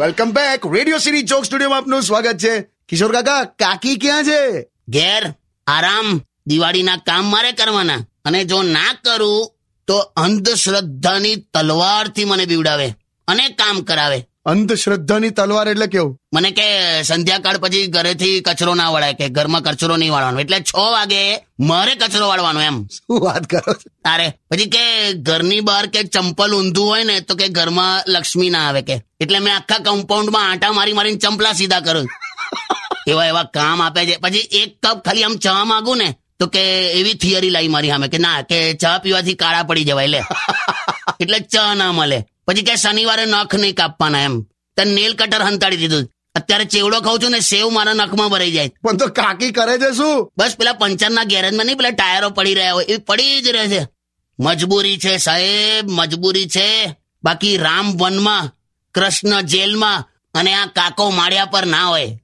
Welcome back radio city ચોક સ્ટુડિયોમાં આપનું સ્વાગત છે. કિશોર કાકા, કાકી ક્યાં છે? ઘેર, આરામ, દિવાળીના કામ મારે કરવાના. અને જો ના કરું, તો અંધશ્રદ્ધાની તલવારથી મને બીવડાવે. અને કામ કરાવે. અંધશ્રદ્ધાની તલવાર એટલે કેવું? મને કે સંધ્યાકાળ પછી ઘરેથી કચરો ના વળાય કે ઘરમાં કચરો નહીં વાળવાનો. એટલે છ વાગે મારે કચરો વાળવાનો એમ. શું વાત કરો તારે. પછી કે ઘરની બહાર કે ચંપલ ઊંધું હોય ને તો કે ઘરમાં લક્ષ્મી ના આવે કે. એટલે મેં આખા કમ્પાઉન્ડમાં આંટા મારી મારીને ચંપલા સીધા કરું. એવા એવા કામ આપે છે. પછી એક કપ ખાલી આમ ચા માંગુ ને તો કે એવી થિયરી લાવી મારી સામે કે ના કે ચા પીવાથી કાળા પડી જવાય લે. એટલે ચા ના મળે. પછી કે શનિવારે નખ નહીં કાપવાના એમ. તો નેલ કટર હંતાડી દીધું. અત્યારે ચેવડો ખાઉં છું ને સેવ મારા નખમાં ભરાઈ જાય. પણ તો કાકી કરે છે શું? બસ પેલા પંચરના ગેરેજમાં નહીં પેલા ટાયરો પડી રહ્યા હોય એ પડી જ રહે છે. મજબૂરી છે સાહેબ મજબૂરી છે. બાકી રામ વનમાં કૃષ્ણ જેલમાં અને આ કાકો માળિયા પર ના હોય.